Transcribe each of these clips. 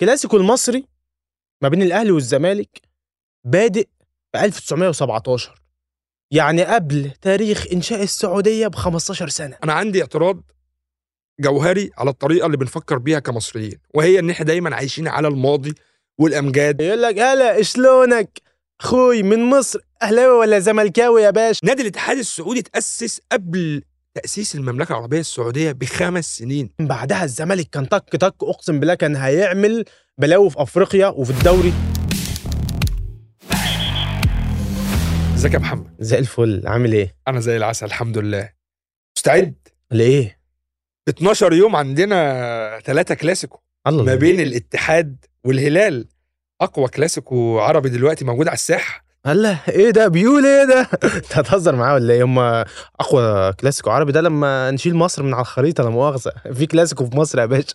كلاسيكو المصري ما بين الأهلي والزمالك بادئ في 1917 يعني قبل تاريخ إنشاء السعودية ب 15 سنة. أنا عندي اعتراض جوهري على الطريقة اللي بنفكر بيها كمصريين وهي إن إحنا دايما عايشين على الماضي والأمجاد. يقول لك هلا شلونك؟ أخوي من مصر أهلاوي ولا زملكاوي يا باشا؟ نادي الاتحاد السعودي تأسس قبل تأسيس المملكة العربية السعودية بخمس سنين. بعدها الزمالك كان طك طك أقسم بالله كان هيعمل بلاوي في أفريقيا وفي الدوري. إزيك يا محمد؟ زي الفل. عامل إيه؟ أنا زي العسل الحمد لله. مستعد؟ ليه؟ 12 يوم عندنا ثلاثة كلاسيكو. الله. ما بين الاتحاد والهلال. أقوى كلاسيكو عربي دلوقتي موجود على الساحة. الله إيه ده؟ بيقول إيه ده؟ انت هتهزر معاه ولا إيه؟ هم اقوى كلاسيكو عربي ده لما نشيل مصر من على الخريطة لا مؤاخذة. في كلاسيكو في مصر يا باشا.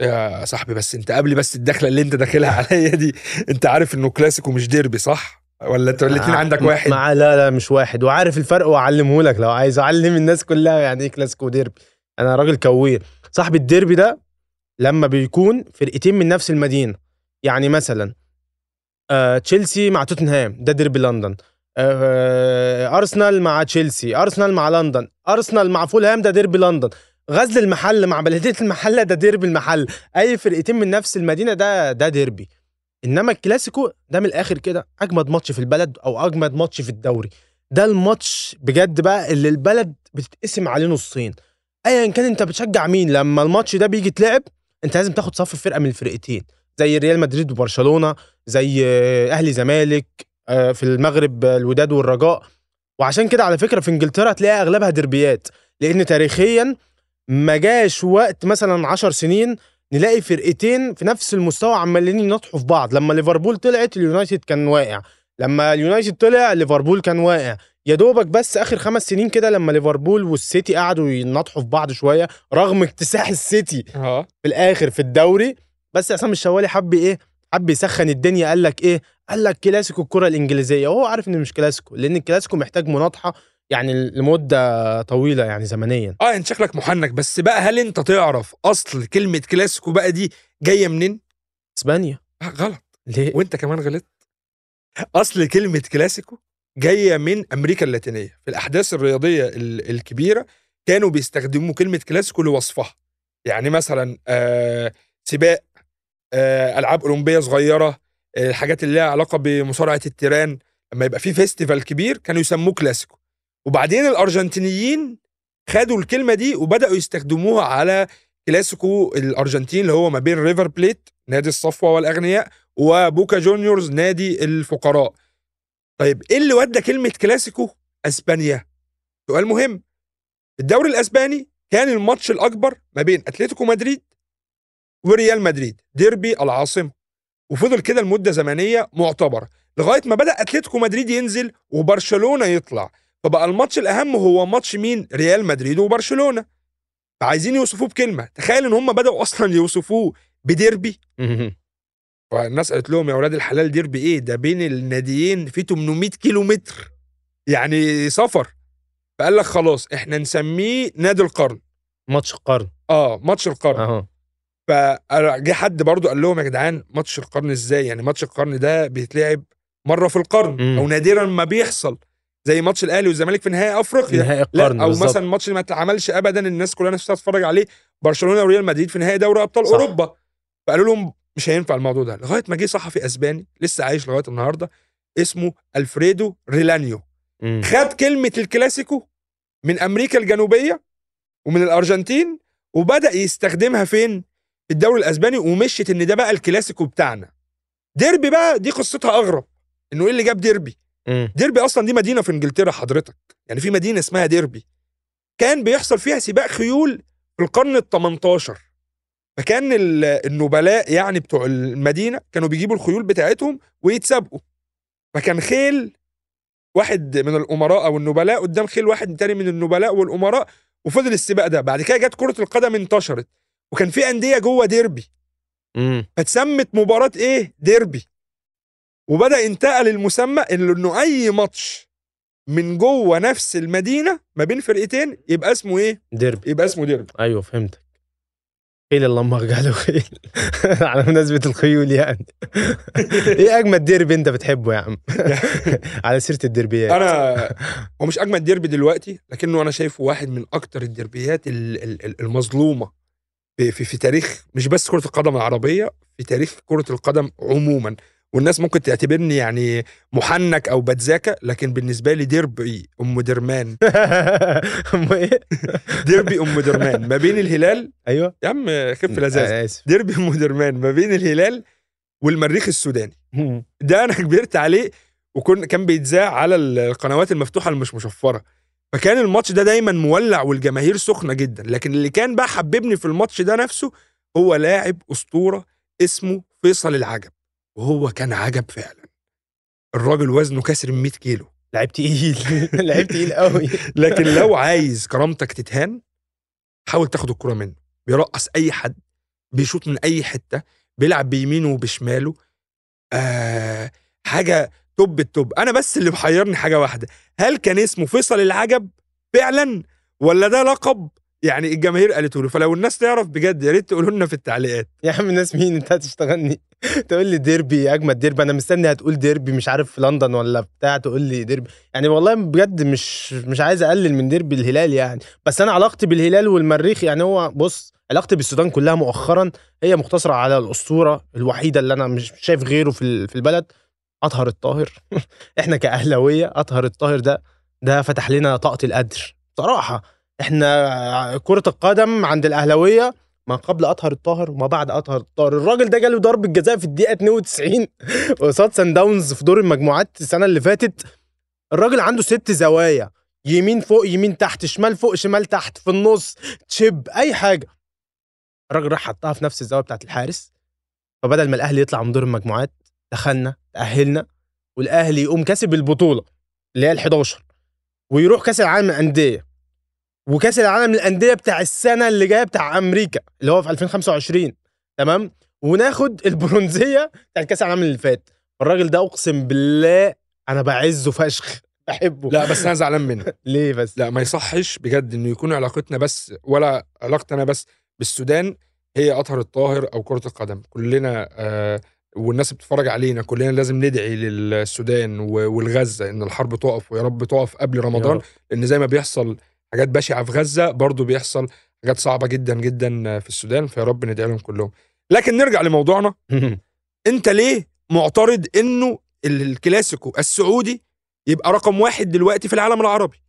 يا صاحبي بس انت قبل بس الدخلة اللي انت داخلها عليا دي انت عارف انه كلاسيكو مش ديربي صح؟ ولا انت الاثنين عندك واحد؟ مع لا لا مش واحد. وعارف الفرق واعلمه لك. لو عايز أعلم الناس كلها يعني إيه كلاسيكو وديربي. أنا راجل كوير. صاحب الديربي ده لما بيكون فرقتين من نفس المدينة. يعني مثلا آه تشيلسي مع توتنهام. ده ديربي لندن. آه أرسنال مع تشيلسي. أرسنال مع لندن. أرسنال مع فولهام ده ديربي لندن. غزل المحل مع بلدية المحله ده ديربي المحل. أي فرقتين من نفس المدينة ده ده ديربي. إنما الكلاسيكو ده من الآخر كده أجمد ماتش في البلد أو أجمد ماتش في الدوري. ده الماتش بجد بقى اللي البلد بتتقسم عليه نصين. ايا كان أنت بتشجع مين لما الماتش ده بيجي يتلعب أنت لازم تاخد صف فرقه من الفرقتين. زي ريال مدريد وبرشلونة زي أهلي زمالك آه، في المغرب الوداد والرجاء. وعشان كده على فكرة في إنجلترا هتلاقي أغلبها دربيات لأن تاريخيا ما جاش وقت مثلا 10 سنين نلاقي فرقتين في نفس المستوى عمالين ينطحوا في بعض. لما ليفربول طلعت اليونايتد كان واقع. لما اليونايتد طلع ليفربول كان واقع. يا دوبك بس آخر خمس سنين كده لما ليفربول والسيتي قعدوا ينطحوا في بعض شوية رغم اكتساح السيتي في الآخر في الدوري. بس عصام الشوالي حب إيه؟ حب يسخن الدنيا قال لك إيه؟ قال لك كلاسيكو الكرة الإنجليزية. وهو عارف إن مش كلاسيكو لأن الكلاسيكو محتاج مناطحة يعني لمدة طويلة يعني زمنيا. آه انت شكلك محنك. بس بقى هل أنت تعرف أصل كلمة كلاسيكو بقى دي جاية منين؟ إسبانيا. آه غلط. ليه؟ وأنت كمان غلطت. أصل كلمة كلاسيكو جاية من أمريكا اللاتينية. في الأحداث الرياضية ال- الكبيرة كانوا بيستخدموا كلمة كلاسيكو لوصفها. يعني مثلا آه سباق ألعاب أولمبية صغيرة آه الحاجات اللي لها علاقة بمصارعة التيران. لما يبقى في festival كبير كانوا يسموه كلاسيكو. وبعدين الأرجنتينيين خدوا الكلمة دي وبدأوا يستخدموها على كلاسيكو الأرجنتين اللي هو ما بين ريفر بليت نادي الصفوة والأغنياء وبوكا جونيورز نادي الفقراء. طيب إيه اللي ودى كلمة كلاسيكو؟ أسبانيا. سؤال مهم. الدوري الأسباني كان الماتش الأكبر ما بين أتلتيكو مدريد وريال مدريد ديربي العاصمة. وفضل كده لمدة زمنية معتبرة لغاية ما بدأ أتلتيكو مدريد ينزل وبرشلونة يطلع. فبقى الماتش الأهم هو ماتش مين؟ ريال مدريد وبرشلونة. فعايزين يوصفوه بكلمة. تخيل إن هم بدأوا أصلا يوصفوه بديربي. فالناس قالت لهم يا أولاد الحلال ديربي إيه؟ ده بين الناديين في 800 كيلو متر يعني سفر. فقال لك خلاص إحنا نسميه نادي القرن. ماتش القرن. آه ماتش القرن. أهو. فجه حد برضو قال لهم يا جدعان ماتش القرن إزاي يعني ماتش القرن ده بيتلعب مرة في القرن مم. أو نادرا ما بيحصل زي ماتش الأهلي والزمالك في نهائي أفريقيا نهائي لا القرن أو بالظبط. مثلا ماتش ما اتعملش ابدا الناس كلها نفسها تتفرج عليه برشلونة وريال مدريد في نهائي دوري أبطال صح. أوروبا فقالوا لهم مش هينفع الموضوع ده لغاية ما جه صحفي أسباني لسه عايش لغاية النهارده اسمه ألفريدو ريلانيو مم. خد كلمة الكلاسيكو من أمريكا الجنوبية ومن الأرجنتين وبدأ يستخدمها فين في الدوري الأسباني ومشيت إن ده بقى الكلاسيكو بتاعنا. ديربي بقى دي قصتها أغرب إنه إيه اللي جاب ديربي. ديربي أصلا دي مدينة في إنجلترا حضرتك يعني في مدينة اسمها ديربي. كان بيحصل فيها سباق خيول في القرن ال 18 فكان ال- النبلاء يعني بتوع المدينة كانوا بيجيبوا الخيول بتاعتهم ويتسابقوا. فكان خيل واحد من الأمراء أو النبلاء قدام خيل واحد تاني من النبلاء والأمراء وفضل السباق ده. بعد كده جت كرة القدم انتشرت. وكان في أندية جوه ديربي. مم. فتسمت مباراة إيه؟ ديربي. وبدأ ينتقل المسمى إنه أي ماتش من جوه نفس المدينة ما بين فرقتين يبقى اسمه إيه؟ ديربي. يبقى اسمه ديربي. أيوه فهمتك. خيل اللهم رجاله خيل. على مناسبة الخيول يعني. إيه أجمد ديربي أنت بتحبه يا عم؟ على سيرة الديربيات. أنا هو مش أجمد ديربي دلوقتي لكنه أنا شايفه واحد من أكتر الديربيات ال- ال- ال- المظلومة. في, في في تاريخ مش بس كرة القدم العربية في تاريخ كرة القدم عموما. والناس ممكن تعتبرني يعني محنك أو بتذاكى لكن بالنسبة لي ديربي أم درمان. أم إيه؟ ديربي أم درمان. ما بين الهلال أيوه. يا عم خف لذاذ أنا آسف. ديربي أم درمان. ما بين الهلال والمريخ السوداني. ده أنا كبرت عليه وكان كان بيتذاع على القنوات المفتوحة اللي مش مشفرة. فكان الماتش ده دايما مولع والجماهير سخنة جدا. لكن اللي كان بقى حببني في الماتش ده نفسه هو لاعب أسطورة اسمه فيصل العجب. وهو كان عجب فعلا. الراجل وزنه كسر 100 كيلو. لعيب تقيل. لعيب تقيل قوي. لكن لو عايز كرامتك تتهان حاول تاخد الكرة منه. بيرقص أي حد بيشوط من أي حتة بيلعب بيمينه وبشماله. آه حاجة top ال top أنا بس اللي محيرني حاجة واحدة. هل كان اسمه فيصل العجب فعلا؟ ولا ده لقب؟ يعني الجماهير قالته له. فلو الناس تعرف بجد يا ريت تقولوا لنا في التعليقات. يا عم الناس مين؟ انت هتشتغلني. تقول لي ديربي أجمد ديربي. أنا مستني هتقول ديربي مش عارف في لندن ولا بتاع تقول لي ديربي. يعني والله بجد مش مش عايز أقلل من ديربي الهلال يعني. بس أنا علاقتي بالهلال والمريخ يعني هو بص علاقتي بالسودان كلها مؤخرا هي مقتصرة على الأسطورة الوحيدة اللي أنا مش شايف غيره في البلد. أطهر الطاهر. إحنا كأهلاوية أطهر الطاهر ده ده فتح لنا طاقة القدر. بصراحة إحنا كرة القدم عند الأهلاوية ما قبل أطهر الطاهر وما بعد أطهر الطاهر. الراجل ده جاله ضربة جزاء في الدقيقة 92 قصاد سان داونز في دور المجموعات السنة اللي فاتت. الراجل عنده ست زوايا يمين فوق يمين تحت شمال فوق شمال تحت في النص تشيب أي حاجة. الراجل راح حطها في نفس الزاوية بتاعت الحارس. فبدل ما الأهلي يطلع من دور المجموعات دخلنا تأهلنا والأهلي يقوم كسب البطولة اللي هي ال11 ويروح كاس العالم للأندية. وكاس العالم للأندية بتاع السنة اللي جاية بتاع أمريكا اللي هو في 2025 تمام؟ وناخد البرونزية بتاع كاس العالم اللي فات. الراجل ده أقسم بالله أنا بعزه فشخ بحبه. لا بس أنا زعلان منه. ليه بس؟ لا ما يصحش بجد إنه يكون علاقتنا بس ولا علاقتي أنا بس بالسودان هي أطهر الطاهر أو كرة القدم. كلنا آه والناس بتتفرج علينا كلنا لازم ندعي للسودان والغزة إن الحرب تقف ويا رب تقف قبل رمضان. لأن زي ما بيحصل حاجات بشعة في غزة برضو بيحصل حاجات صعبة جدا جدا في السودان فيا رب ندعي لهم كلهم لكن نرجع لموضوعنا أنت ليه معترض إنه الكلاسيكو السعودي يبقى رقم واحد دلوقتي في العالم العربي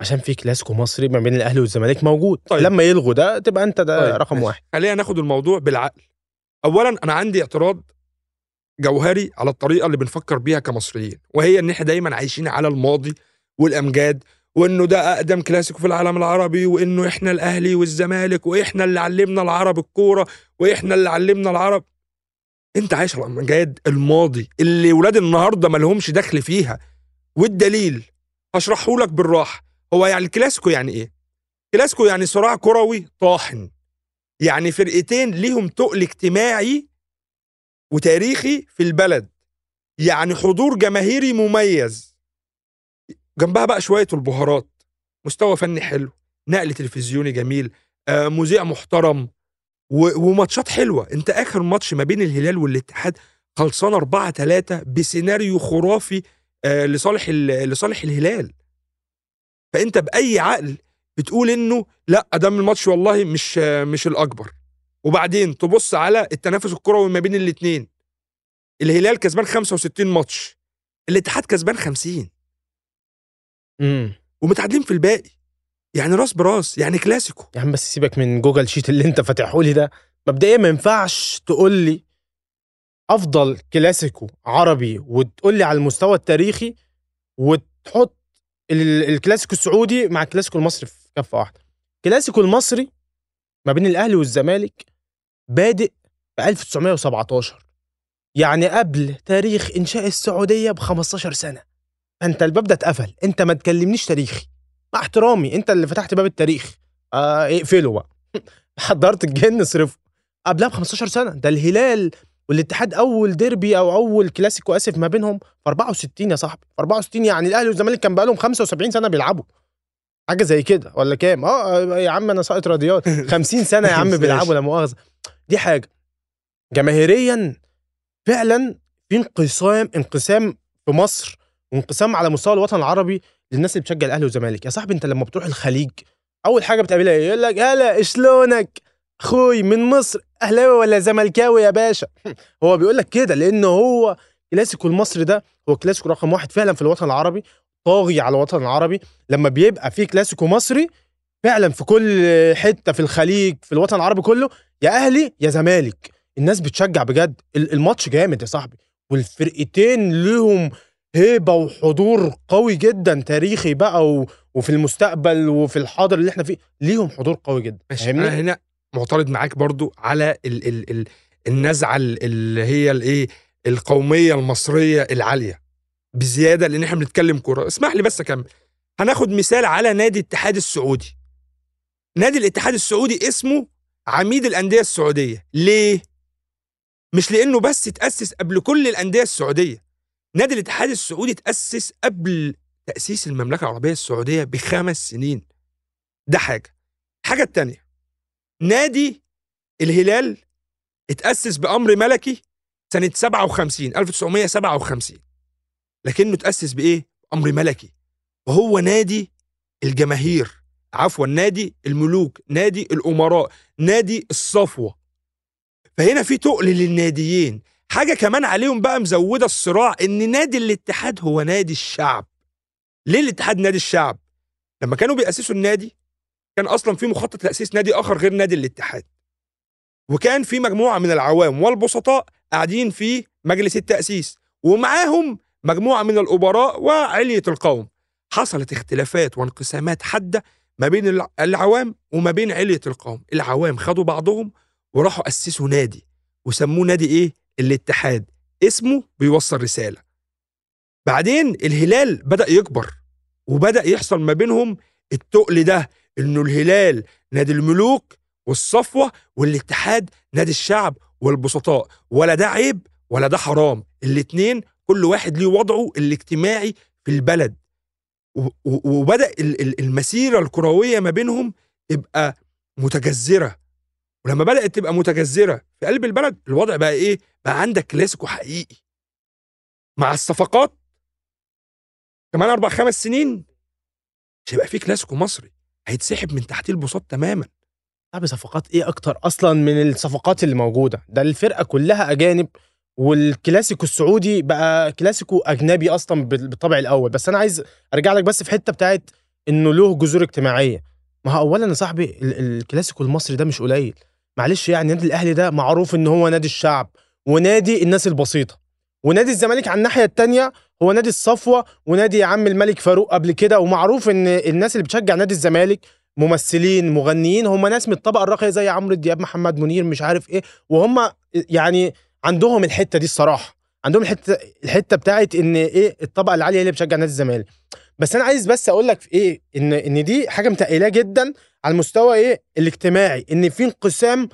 عشان في كلاسيكو مصري ما بين الأهلي والزمالك موجود طيب. لما يلغوا ده تبقى أنت ده طيب، رقم. واحد خلينا ناخد الموضوع بالعقل اولا أنا عندي اعتراض جوهري على الطريقة اللي بنفكر بيها كمصريين وهي إن إحنا دايما عايشين على الماضي والأمجاد وإنه ده أقدم كلاسيكو في العالم العربي وإنه إحنا الأهلي والزمالك وإحنا اللي علمنا العرب الكورة وإحنا اللي علمنا العرب. أنت عايش على امجاد الماضي اللي ولاد النهارده ما لهمش دخل فيها. والدليل هشرحه لك بالراحة هو يعني الكلاسيكو يعني إيه؟ كلاسيكو يعني صراع كروي طاحن. يعني فرقتين ليهم تقل اجتماعي وتاريخي في البلد. يعني حضور جماهيري مميز. جنبها بقى شوية البهارات. مستوى فني حلو. نقل تلفزيوني جميل. آه مذيع محترم. وماتشات حلوة. انت آخر ماتش ما بين الهلال والاتحاد خلصان 4 3 بسيناريو خرافي آه لصالح ال- لصالح الهلال. فانت بأي عقل بتقول إنه لا ده الماتش والله مش مش الأكبر. وبعدين تبص على التنافس الكروي ما بين الاثنين الهلال كسبان 65 ماتش. الاتحاد كسبان 50 امم ومتعادلين في الباقي. يعني راس براس يعني كلاسيكو. يا عم بس سيبك من Google Sheet اللي انت فاتحه لي ده. مبدئيا ما ينفعش تقول لي أفضل كلاسيكو عربي وتقول لي على المستوى التاريخي وتحط ال- الكلاسيكو السعودي مع الكلاسيكو المصري في كفة واحدة. الكلاسيكو المصري ما بين الأهلي والزمالك بادئ في 1917 يعني قبل تاريخ إنشاء السعودية ب 15 سنة. فأنت الباب ده اتقفل. أنت ما تكلمنيش تاريخي. مع احترامي أنت اللي فتحت باب التاريخ. آه اقفله بقى. حضرت الجن اصرفه قبلها ب 15 سنة. ده الهلال والاتحاد أول ديربي أو أول كلاسيكو آسف ما بينهم في 64 يا صاحبي. في 64 يعني الأهلي والزمالك كان بقالهم 75 سنة بيلعبوا. حاجة زي كده ولا كام؟ آه آه، يا عم أنا ساقط رياضيات 50 سنة يا عم. بيلعبوا لا مؤاخذة. دي حاجة. جماهيريا فعلا في انقسام انقسام في مصر وانقسام على مستوى الوطن العربي للناس اللي بتشجع الأهلي والزمالك. يا صاحبي انت لما بتروح الخليج أول حاجة بتقابلها إيه؟ يقول لك هلا شلونك أخوي من مصر. أهلاوي ولا زملكاوي يا باشا؟ هو بيقول لك كده لأن هو كلاسيكو المصري ده هو كلاسيكو رقم واحد فعلا في الوطن العربي طاغي على الوطن العربي. لما بيبقى في كلاسيكو مصري فعلا في كل حتة في الخليج في الوطن العربي كله يا أهلي يا زمالك. الناس بتشجع بجد. ال- الماتش جامد يا صاحبي. والفرقتين ليهم هيبة وحضور قوي جدا تاريخي بقى و... وفي المستقبل وفي الحاضر اللي إحنا فيه. ليهم حضور قوي جدا. ماشي. أنا هنا معترض معاك برضو على ال ال ال النزعة ال- اللي هي الإيه؟ القومية المصرية العالية. بزيادة لأن إحنا بنتكلم كورة. اسمح لي بس أكمل. هناخد مثال على نادي الاتحاد السعودي. نادي الاتحاد السعودي اسمه عميد الأندية السعودية. ليه؟ مش لأنه بس اتاسس قبل كل الأندية السعودية. نادي الاتحاد السعودي اتاسس قبل تأسيس المملكة العربية السعودية بخمس سنين. ده حاجة. الحاجة التانيه نادي الهلال اتأسس بأمر ملكي سنة 57 1957 لكنه اتأسس بإيه؟ أمر ملكي. وهو نادي الجماهير. عفوا نادي الملوك نادي الأمراء نادي الصفوة. فهنا في تقل للناديين. حاجة كمان عليهم بقى مزودة الصراع إن نادي الاتحاد هو نادي الشعب. ليه الاتحاد نادي الشعب؟ لما كانوا بيأسسوا النادي كان أصلا في مخطط تاسيس نادي آخر غير نادي الاتحاد. وكان في مجموعة من العوام والبسطاء قاعدين في مجلس التأسيس ومعاهم مجموعة من الأبراء وعلية القوم. حصلت اختلافات وانقسامات حادة ما بين الع- العوام وما بين علية القوم. العوام خدوا بعضهم وراحوا أسسوا نادي وسموه نادي إيه؟ الاتحاد. اسمه بيوصل رسالة. بعدين الهلال بدأ يكبر وبدأ يحصل ما بينهم التقل ده إنه الهلال نادي الملوك والصفوة والاتحاد نادي الشعب والبسطاء. ولا ده عيب ولا ده حرام. الاتنين كل واحد ليه وضعه الاجتماعي في البلد. وبدأ ال- ال- المسيرة الكروية ما بينهم تبقى متجذرة. ولما بدأت تبقى متجذرة في قلب البلد الوضع بقى إيه؟ بقى عندك كلاسيكو حقيقي. مع الصفقات. كمان أربع خمس سنين. مش هيبقى في كلاسيكو مصري. هيتسحب من تحتيه البساط تماما. صاحبي صفقات إيه أكتر أصلا من الصفقات اللي موجودة؟ ده الفرقة كلها أجانب. والكلاسيكو السعودي بقى كلاسيكو أجنبي أصلا بال- بالطبع الأول. بس أنا عايز أرجع لك بس في حتة بتاعت إنه له جذور اجتماعية. ما هو اولا يا صاحبي ال- الكلاسيكو المصري ده مش قليل. معلش يعني نادي الأهلي ده معروف إن هو نادي الشعب ونادي الناس البسيطة ونادي الزمالك على الناحية التانية هو نادي الصفوة ونادي يا عم الملك فاروق قبل كده ومعروف إن الناس اللي بتشجع نادي الزمالك ممثلين مغنيين هم ناس من الطبقة الراقية زي عمرو دياب محمد منير مش عارف إيه وهم يعني عندهم الحتة دي الصراحة. عندهم الحتة الحتة بتاعت إن إيه الطبقة العالية اللي بتشجع نادي الزمالك. بس أنا عايز بس أقول لك في إيه إن إن دي حاجة متقلاه جدا على المستوى إيه الاجتماعي. إن في انقسام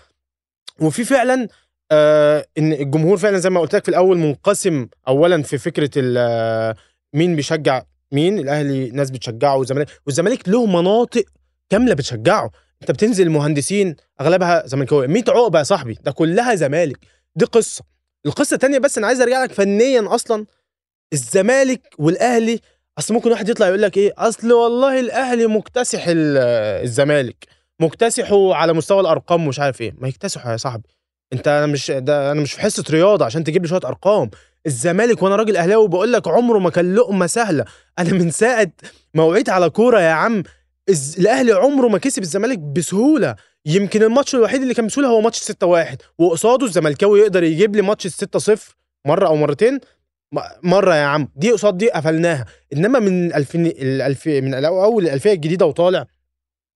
وفي فعلا آه إن الجمهور فعلا زي ما قلت لك في الأول منقسم اولا في فكرة آه، مين بيشجع مين الأهلي ناس بتشجعه والزمالك. والزمالك له مناطق كاملة بتشجعه. أنت بتنزل مهندسين أغلبها زملكاوية. 100 عقبة يا صاحبي ده كلها زمالك. دي قصة. القصة الثانية بس أنا عايز أرجع لك فنيا أصلا. الزمالك والأهلي أصل ممكن واحد يطلع يقول لك إيه؟ أصل والله الأهلي مكتسح ال- الزمالك مكتسحه على مستوى الأرقام ومش عارف إيه. ما يكتسحوا يا صاحبي. أنت أنا مش ده أنا مش في حصة رياضة عشان تجيب لي شوية أرقام. الزمالك وأنا راجل أهلاوي بقول لك عمره ما كان لقمة سهلة. أنا من ساعة ما وعيت على كورة يا عم الأهلي عمره ما كسب الزمالك بسهولة. يمكن الماتش الوحيد اللي كان بسهوله هو ماتش 6-1 وقصاده الزملكاوي يقدر يجيب لي ماتش 6-0 مرة أو مرتين. مرة يا عم دي قصاد دي قفلناها. إنما من 2000 الألف من أول الألفية الجديدة وطالع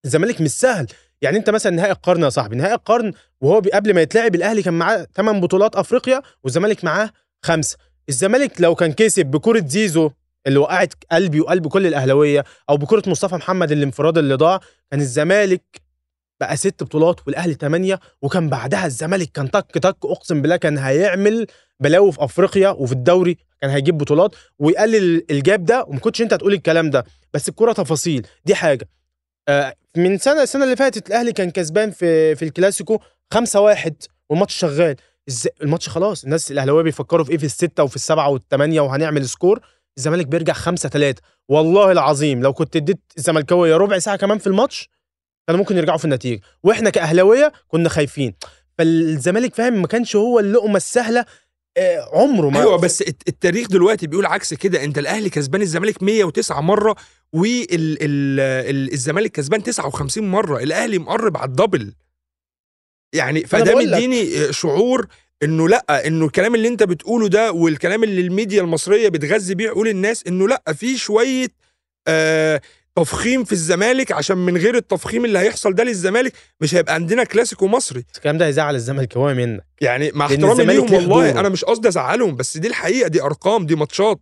الزمالك مش سهل. يعني أنت مثلا نهائي القرن يا صاحبي نهائي القرن وهو قبل ما يتلعب الأهلي كان معاه 8 بطولات أفريقيا والزمالك معاه خمسة. الزمالك لو كان كسب بكرة زيزو اللي وقعت قلبي وقلب كل الأهلاوية أو بكرة مصطفى محمد الانفراد اللي ضاع كان الزمالك بقى ست بطولات والأهلي ثمانيه وكان بعدها الزمالك كان تك تك أقسم بالله كان هيعمل بلاوي في أفريقيا وفي الدوري كان هيجيب بطولات ويقلل الجاب ده وما كنتش أنت هتقول الكلام ده. بس الكورة تفاصيل. دي حاجة. آه، من سنة السنة اللي فاتت الأهلي كان كسبان في في الكلاسيكو 5-1 والماتش شغال. الماتش خلاص. الناس الأهلاوية بيفكروا في إيه في الستة وفي السبعة والثمانيه وهنعمل score. الزمالك بيرجع خمسة ثلاثة والله العظيم لو كنت اديت الزملكاوية ربع ساعة كمان في الماتش كانوا ممكن يرجعوا في النتيجة. وإحنا كأهلاوية كنا خايفين. فالزمالك فاهم ما كانش هو اللقمة السهلة آه، عمره ما أيوه بس الت- التاريخ دلوقتي بيقول عكس كده. أنت الأهلي كسبان الزمالك 109 مرة والزمالك كسبان 59 مرة. الأهلي مقرب على الدبل. يعني فده. مديني شعور إنه لأ إنه الكلام اللي أنت بتقوله ده والكلام اللي الميديا المصرية بتغذي بيه عقول الناس إنه لأ في شوية آه تفخيم في الزمالك عشان من غير التفخيم اللي هيحصل ده للزمالك مش هيبقى عندنا كلاسيكو مصري الكلام ده هيزعل الزملكاويه منك يعني مع احترامي ليهم له والله دوره. أنا مش قصدي أزعلهم بس دي الحقيقة دي أرقام دي ماتشات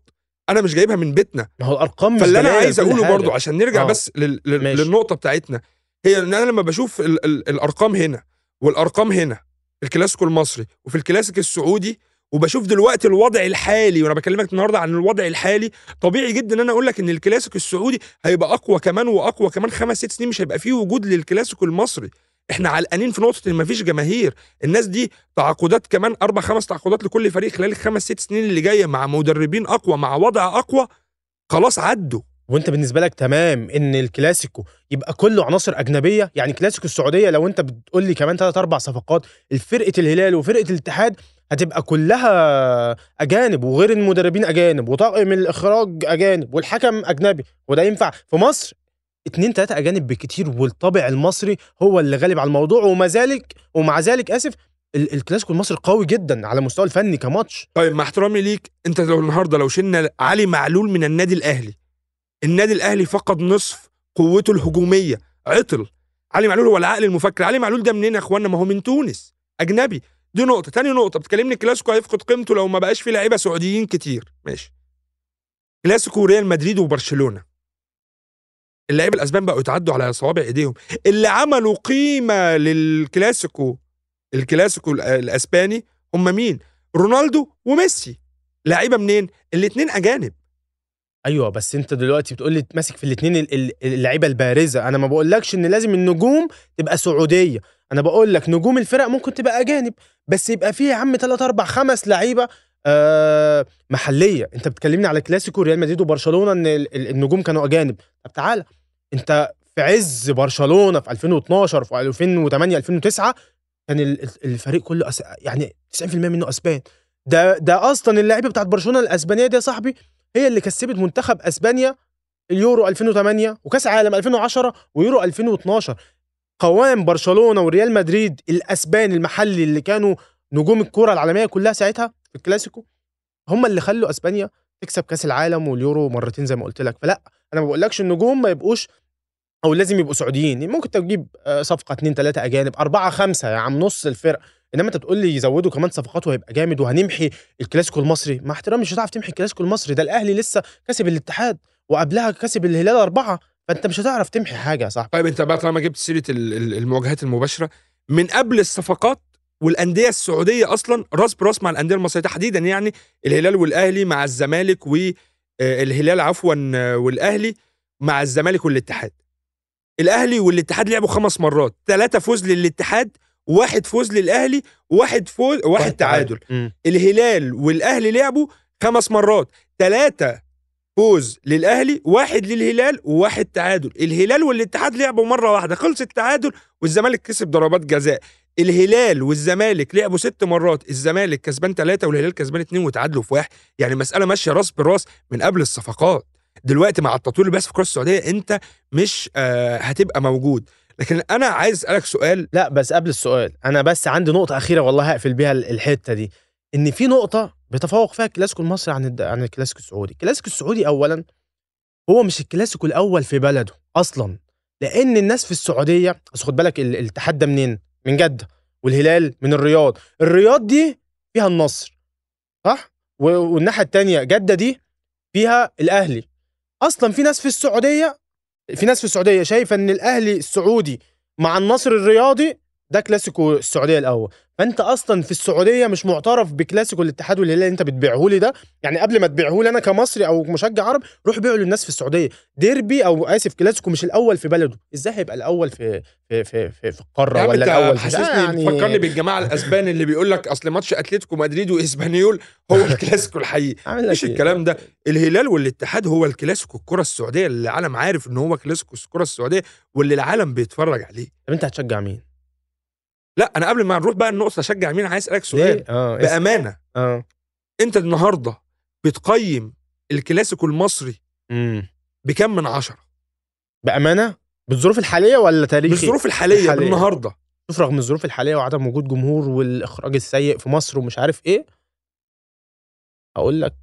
أنا مش جايبها من بيتنا ما هو الأرقام مش فاللي أنا عايز أقوله. برضو عشان نرجع آه. بس لل... لل... ماشي. للنقطة بتاعتنا هي إن أنا لما بشوف ال... ال... الأرقام هنا والأرقام هنا الكلاسيكو المصري وفي الكلاسيكو السعودي وبشوف دلوقتي الوضع الحالي وأنا بكلمك النهارده عن الوضع الحالي طبيعي جدا إن أنا أقول لك إن الكلاسيكو السعودي هيبقى أقوى كمان وأقوى كمان خمس ست سنين مش هيبقى فيه وجود للكلاسيكو المصري. إحنا علقانين في نقطة إن مفيش جماهير. الناس دي تعاقدات كمان أربع خمس تعاقدات لكل فريق خلال الخمس ست سنين اللي جاية مع مدربين أقوى مع وضع أقوى خلاص عدوا. وأنت بالنسبة لك تمام إن الكلاسيكو يبقى كله عناصر أجنبية؟ يعني كلاسيكو السعودية لو أنت بتقول لي كمان ثلاث أربع صفقات الفرقه الهلال وفرقة الاتحاد هتبقى كلها أجانب وغير المدربين أجانب وطاقم الإخراج أجانب والحكم أجنبي وده ينفع. في مصر اتنين تلاتة أجانب بكتير والطابع المصري هو اللي غالب على الموضوع. وما ذلك ومع ذلك آسف ال- الكلاسيكو المصري قوي جدا على المستوى الفني كماتش. طيب مع احترامي ليك انت لو النهارده لو شلنا علي معلول من النادي الأهلي النادي الأهلي فقد نصف قوته الهجومية. عطل. علي معلول هو العقل المفكر. علي معلول ده منين يا إخوانا؟ ما هو من تونس. أجنبي. دي نقطة. تاني نقطة بتكلمني الكلاسيكو هيفقد قيمته لو ما بقاش فيه لعيبة سعوديين كتير. ماشي. كلاسيكو ريال مدريد وبرشلونة. اللعيبة الأسبان بقوا يتعدوا على صوابع إيديهم. اللي عملوا قيمة للكلاسيكو الكلاسيكو ال- الأسباني هم مين؟ رونالدو وميسي. لعيبة منين؟ الاثنين أجانب. أيوه بس أنت دلوقتي بتقول لي ماسك في الاثنين اللعيبة البارزة. أنا ما بقولكش إن لازم النجوم تبقى سعودية. أنا بقول لك نجوم الفرق ممكن تبقى أجانب بس يبقى فيه يا عم 3 4 5 لعيبة آه محلية. أنت بتكلمني على كلاسيكو ريال مدريد وبرشلونة إن ال- ال- النجوم كانوا أجانب. طب تعالى. أنت في عز برشلونة في 2012 في 2008 2009 كان ال- الفريق كله أس... يعني 90% منه أسبان. ده ده أصلا اللعيبة بتاعت برشلونة الأسبانية دي يا صاحبي هي اللي كسبت منتخب أسبانيا اليورو 2008 وكأس عالم 2010 ويورو 2012 قوام برشلونة وريال مدريد الأسبان المحلي اللي كانوا نجوم الكرة العالمية كلها ساعتها في الكلاسيكو هم اللي خلوا أسبانيا تكسب كأس العالم واليورو مرتين زي ما قلت لك. فلا أنا ما بقولكش النجوم ما يبقوش أو لازم يبقوا سعوديين. ممكن تجيب آه، صفقة اتنين تلاتة أجانب أربعة خمسة يا عم نص الفرق. انما انت تقول لي يزودوا كمان صفقات وهيبقى جامد وهنمحي الكلاسيكو المصري مع احترامي مش هتعرف تمحي الكلاسيكو المصري. ده الاهلي لسه كسب الاتحاد وقبلها كسب الهلال أربعة فانت مش هتعرف تمحي حاجة يا صاحبي. طيب انت بقى طالما جبت سيرة ال- ال- المواجهات المباشرة من قبل الصفقات والأندية السعودية أصلا راس برأس مع الأندية المصرية تحديدا يعني الهلال والأهلي مع الزمالك والهلال عفوا آه، والأهلي مع الزمالك والاتحاد. الأهلي والاتحاد لعبوا خمس مرات ثلاثة فوز للاتحاد واحد فوز للأهلي واحد فوز واحد تعادل. الهلال والأهلي لعبوا خمس مرات. ثلاثة فوز للأهلي واحد للهلال وواحد تعادل. الهلال والاتحاد لعبوا مرة واحدة خلص التعادل والزمالك كسب ضربات جزاء. الهلال والزمالك لعبوا ست مرات الزمالك كسبان ثلاثة والهلال كسبان اتنين وتعادلوا في واحد. يعني مسألة ماشية راس براس من قبل الصفقات. دلوقتي مع التطوير اللي بيحصل في الكرة السعودية انت مش آه هتبقى موجود. لكن أنا عايز أسألك سؤال. لا بس قبل السؤال أنا بس عندي نقطة أخيرة والله هقفل بيها ال- الحتة دي. إن في نقطة بيتفوق فيها الكلاسيكو المصري عن الد... عن الكلاسيكو السعودي. الكلاسيكو السعودي اولا هو مش الكلاسيكو الأول في بلده أصلا لأن الناس في السعودية بس خد بالك ال- الاتحاد ده منين؟ من جدة والهلال من الرياض. الرياض دي فيها النصر صح؟ والناحية التانية جدة دي فيها الأهلي. أصلا في ناس في السعودية في ناس في السعودية شايفة إن الأهلي السعودي مع النصر الرياضي ده كلاسيكو السعودية الأول. فانت أصلا في السعودية مش معترف بكلاسيكو الاتحاد والهلال اللي انت بتبيعه لي ده؟ يعني قبل ما تبيعه لي أنا كمصري أو مشجع عربي روح بيعه للناس في السعودية. ديربي أو اسف كلاسيكو مش الأول في بلده. إزاي هيبقى الأول في في في في, في القارة ولا الأول في حاسسني يعني بتفكرني بالجماعة الاسبان اللي بيقول لك أصل ماتش أتلتيكو مدريد وإسبانيول هو الكلاسيكو الحقيقي. مش إيه؟ الكلام ده. الهلال والاتحاد هو الكلاسيكو الكرة السعودية. اللي العالم عارف إن هو كلاسيكو الكرة السعودية واللي العالم بيتفرج عليه. طب انت هتشجع مين؟ لا أنا قبل ما نروح بقى النقطة اشجع مين؟ عايز أسألك سؤال. اسم. بأمانة آه. أنت النهارده بتقيم الكلاسيكو المصري امم بكم من عشرة؟ بأمانة؟ بالظروف الحالية ولا تاريخي؟ بالظروف الحالية الحالية. النهارده شوف رغم الظروف الحالية وعدم وجود جمهور والإخراج السيء في مصر ومش عارف إيه أقول لك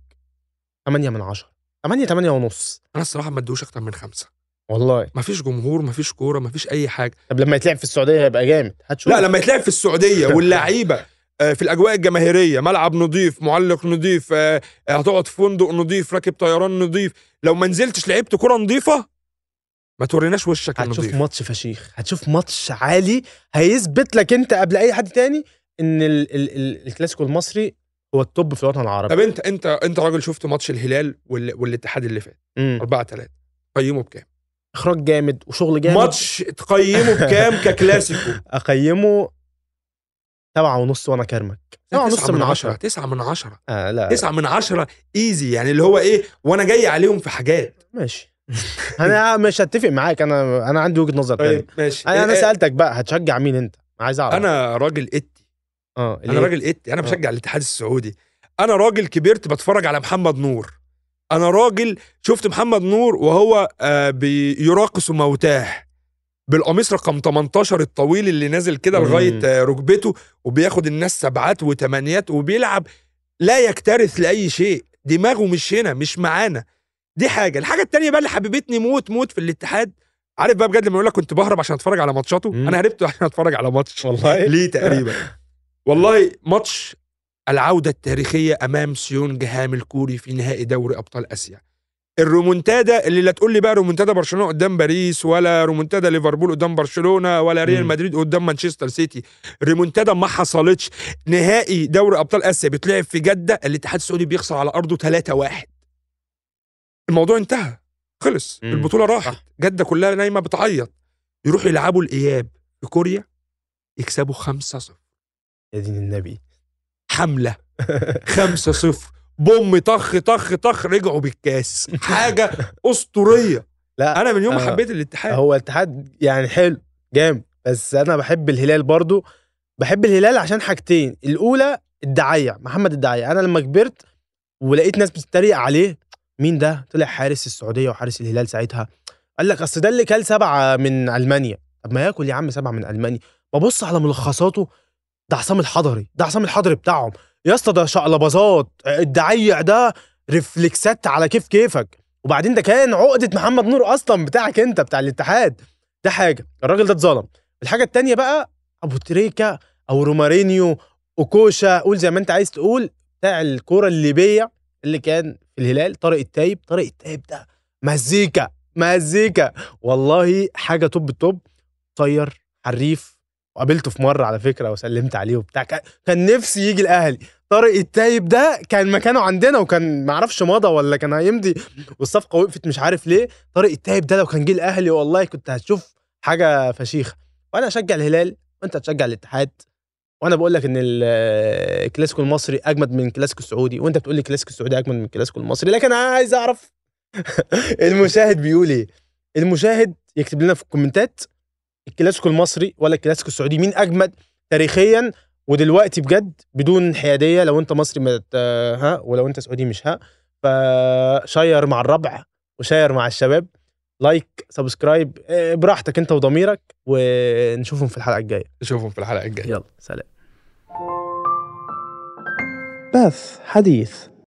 8 من 10 8 8 ونص. أنا الصراحة ما ادوش أكتر من خمسة. والله. ما فيش جمهور ما فيش كورة ما فيش أي حاجة. طب لما يتلعب في السعودية هيبقى جامد. هتشوف لا لما يتلعب في السعودية واللعيبة آه، في الأجواء الجماهيرية ملعب نظيف معلق نظيف آه، هتقعد في فندق نظيف راكب طيران نظيف لو ما نزلتش لعبت كره نظيفه ما توريناش وشك هتشوف النظيف ماتش فشيخ. هتشوف ماتش عالي هيثبت لك انت قبل أي حد تاني إن ال ال ال الكلاسيكو المصري هو ال top في الوطن العربي. طب انت انت انت راجل شفت ماتش الهلال وال... والاتحاد اللي فات؟ مم. 4 3 قيمه بكام؟ إخراج جامد وشغل جامد. ماتش تقيمه بكام ككلاسيكو؟ أقيمه سبعة ونص وأنا كرمك. سبعة ونص من عشرة. 9 من 10 آه لا. 9 من 10 ايزي يعني اللي هو إيه وأنا جاي عليهم في حاجات. ماشي. أنا مش هتفق معاك. أنا أنا عندي وجهة نظر تانية. طيب ماشي. أنا أنا إيه- سألتك بقى هتشجع مين أنت؟ عايز أعرف. أنا راجل اتي آه أنا ليه؟ راجل اتي أنا بشجع الاتحاد السعودي. أنا راجل كبرت بتفرج على محمد نور. أنا راجل شفت محمد نور وهو آه بيراقص موتاه بالقميص رقم 18 الطويل اللي نازل كده. لغاية آه، ركبته وبياخد الناس سبعات وثمانيات وبيلعب لا يكترث لأي شيء. دماغه مش هنا مش معانا. دي حاجة. الحاجة التانية بقى اللي حببتني موت موت في الاتحاد. عارف بقى بجد لما يقول لك كنت بهرب عشان أتفرج على ماتشاته. أنا هربت عشان أتفرج على ماتش. والله؟ ليه تقريبا؟ والله ماتش العودة التاريخية أمام سيونجنام الكوري في نهائي دوري أبطال آسيا. الرومونتادا اللي لا تقول لي بقى رومونتادا برشلونة قدام باريس ولا رومونتادا ليفربول قدام برشلونة ولا ريال. مدريد قدام مانشستر سيتي. ريمونتادا ما حصلتش. نهائي دوري أبطال آسيا بيتلعب في جدة الاتحاد السعودي بيخسر على أرضه 3-1 الموضوع انتهى. خلص. مم. البطولة راحت. جدة كلها نايمة بتعيط. يروحوا يلعبوا الإياب. في كوريا يكسبوا 5-0 يا دين النبي. حملة. 5 0 بوم طخ طخ طخ رجعوا بالكاس. حاجة أسطورية. لا أنا من يوم ما آه. حبيت الاتحاد. هو الاتحاد يعني حلو جامد. بس أنا بحب الهلال برضو. بحب الهلال عشان حاجتين. الأولى الدعاية محمد الدعاية. أنا لما كبرت ولقيت ناس بتتريق عليه مين ده؟ طلع حارس السعودية وحارس الهلال ساعتها. قال لك أصل ده اللي كل سبعة من ألمانيا. طب ما ياكل يا عم سبعة من ألمانيا. ببص على ملخصاته ده عصام الحضري ده عصام الحضري بتاعهم. يا اسطى ده شقلباظات الدعيع ده reflexات على كيف كيفك. وبعدين ده كان عقدة محمد نور أصلا بتاعك أنت بتاع الاتحاد. ده حاجة. الراجل ده اتظلم. الحاجة التانية بقى أبو تريكا أو رومارينيو اوكوشا قول زي ما أنت عايز تقول بتاع الكورة الليبية اللي كان في الهلال طارق التايب. طارق التايب ده مزيكا مزيكا. والله حاجة top ال top. طير حريف وقابلته في مرة على فكرة وسلمت عليه وبتاع. كان- نفسي يجي الأهلي. طارق التايب ده كان مكانه عندنا وكان معرفش مضى ولا كان هيمضي. والصفقة وقفت مش عارف ليه. طارق التايب ده لو كان جه الأهلي والله كنت هتشوف حاجة فشيخة. وأنا اشجع الهلال وأنت تشجع الاتحاد. وأنا بقول لك إن ال- الكلاسيكو المصري أجمد من الكلاسيكو السعودي. وأنت بتقول لي الكلاسيكو السعودي أجمد من الكلاسيكو المصري. لكن أنا عايز أعرف المشاهد بيقول إيه؟ المشاهد يكتب لنا في ال commentات الكلاسيكو المصري ولا الكلاسيكو السعودي مين أجمد تاريخيا؟ ودلوقتي بجد بدون حيادية لو أنت مصري ها ولو أنت سعودي مش ها. ف share مع الربع و share مع الشباب. like subscribe آه، براحتك أنت وضميرك ونشوفهم في الحلقة الجاية. نشوفهم في الحلقة الجاية. يلا سلام. بث حديث.